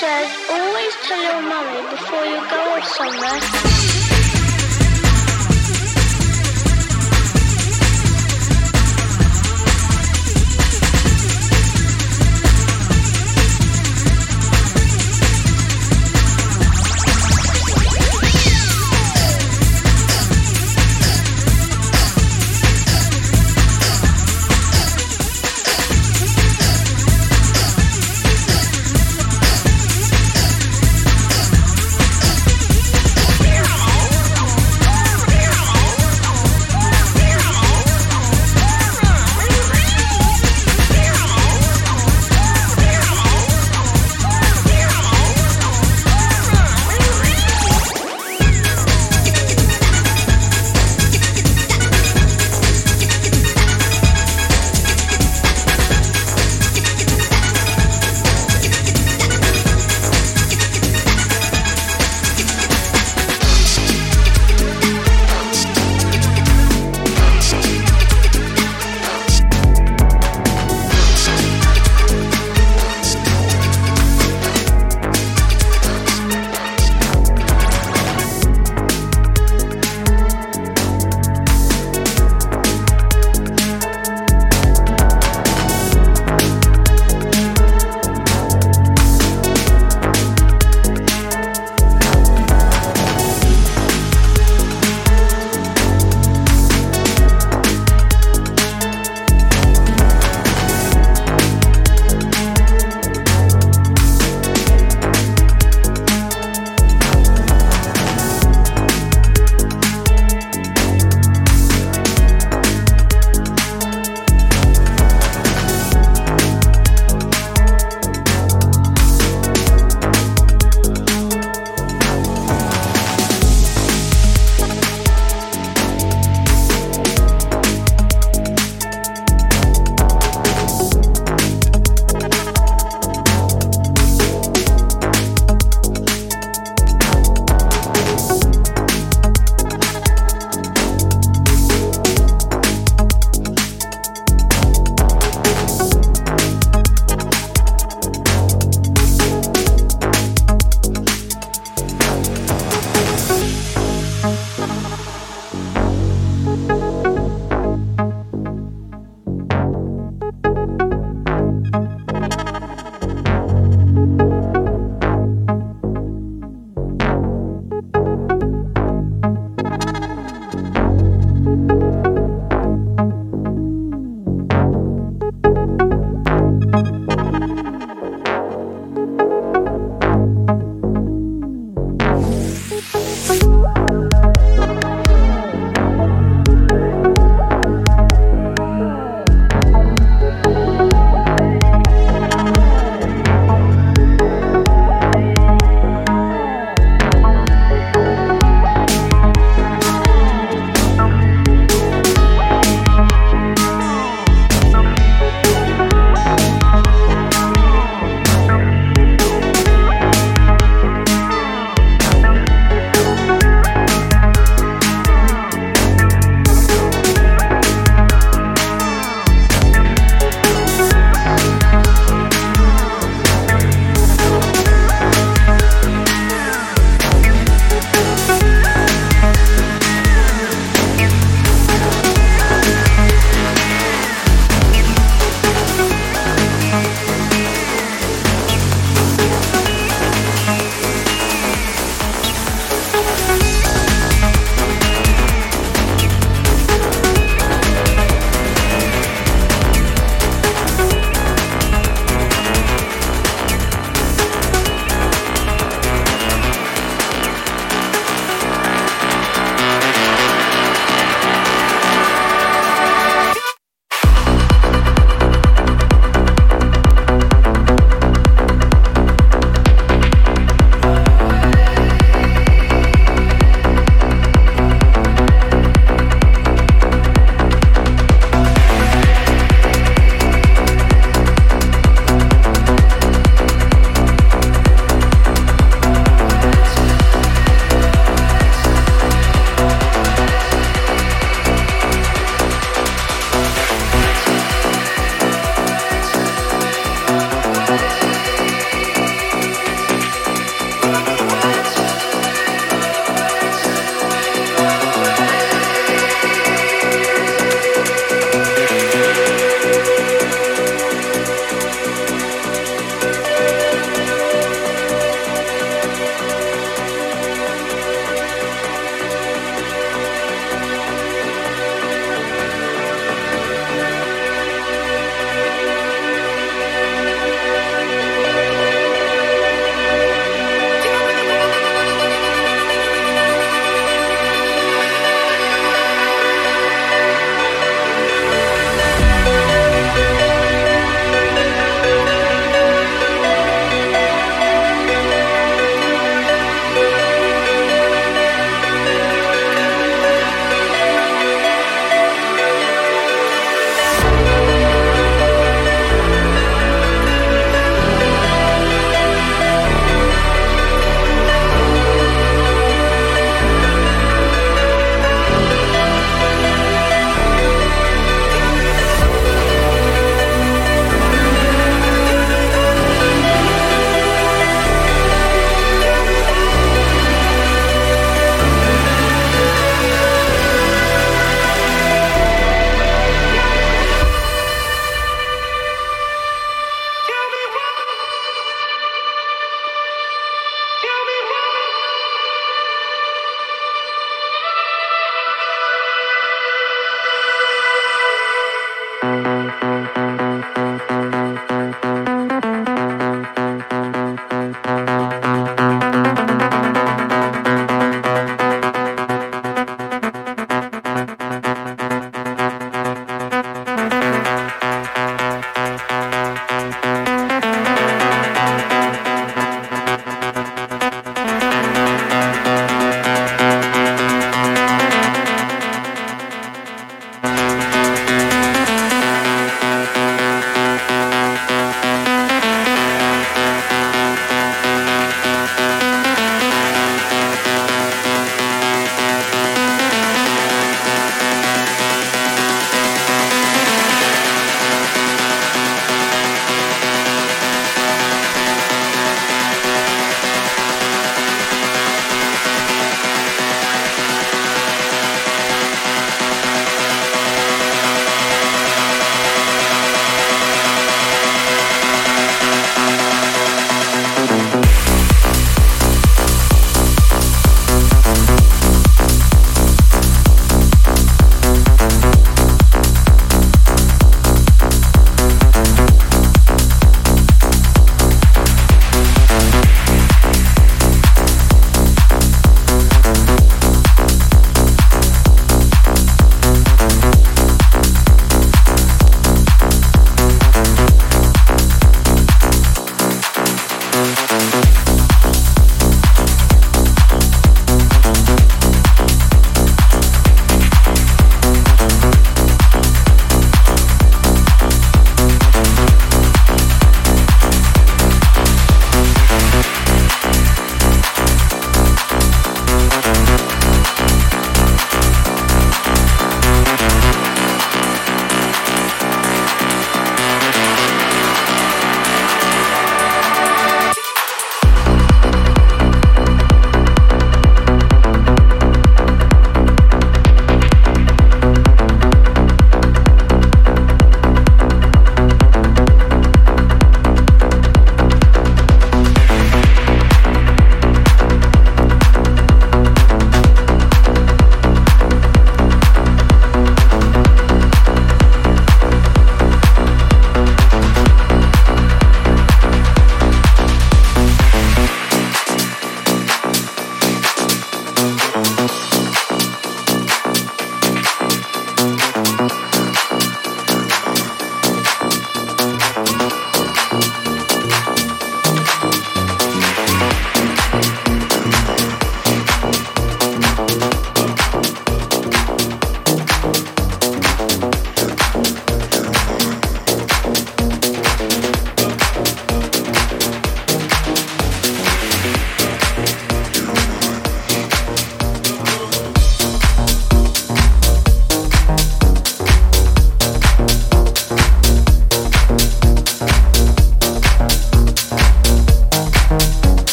says always tell your mummy before you go off somewhere.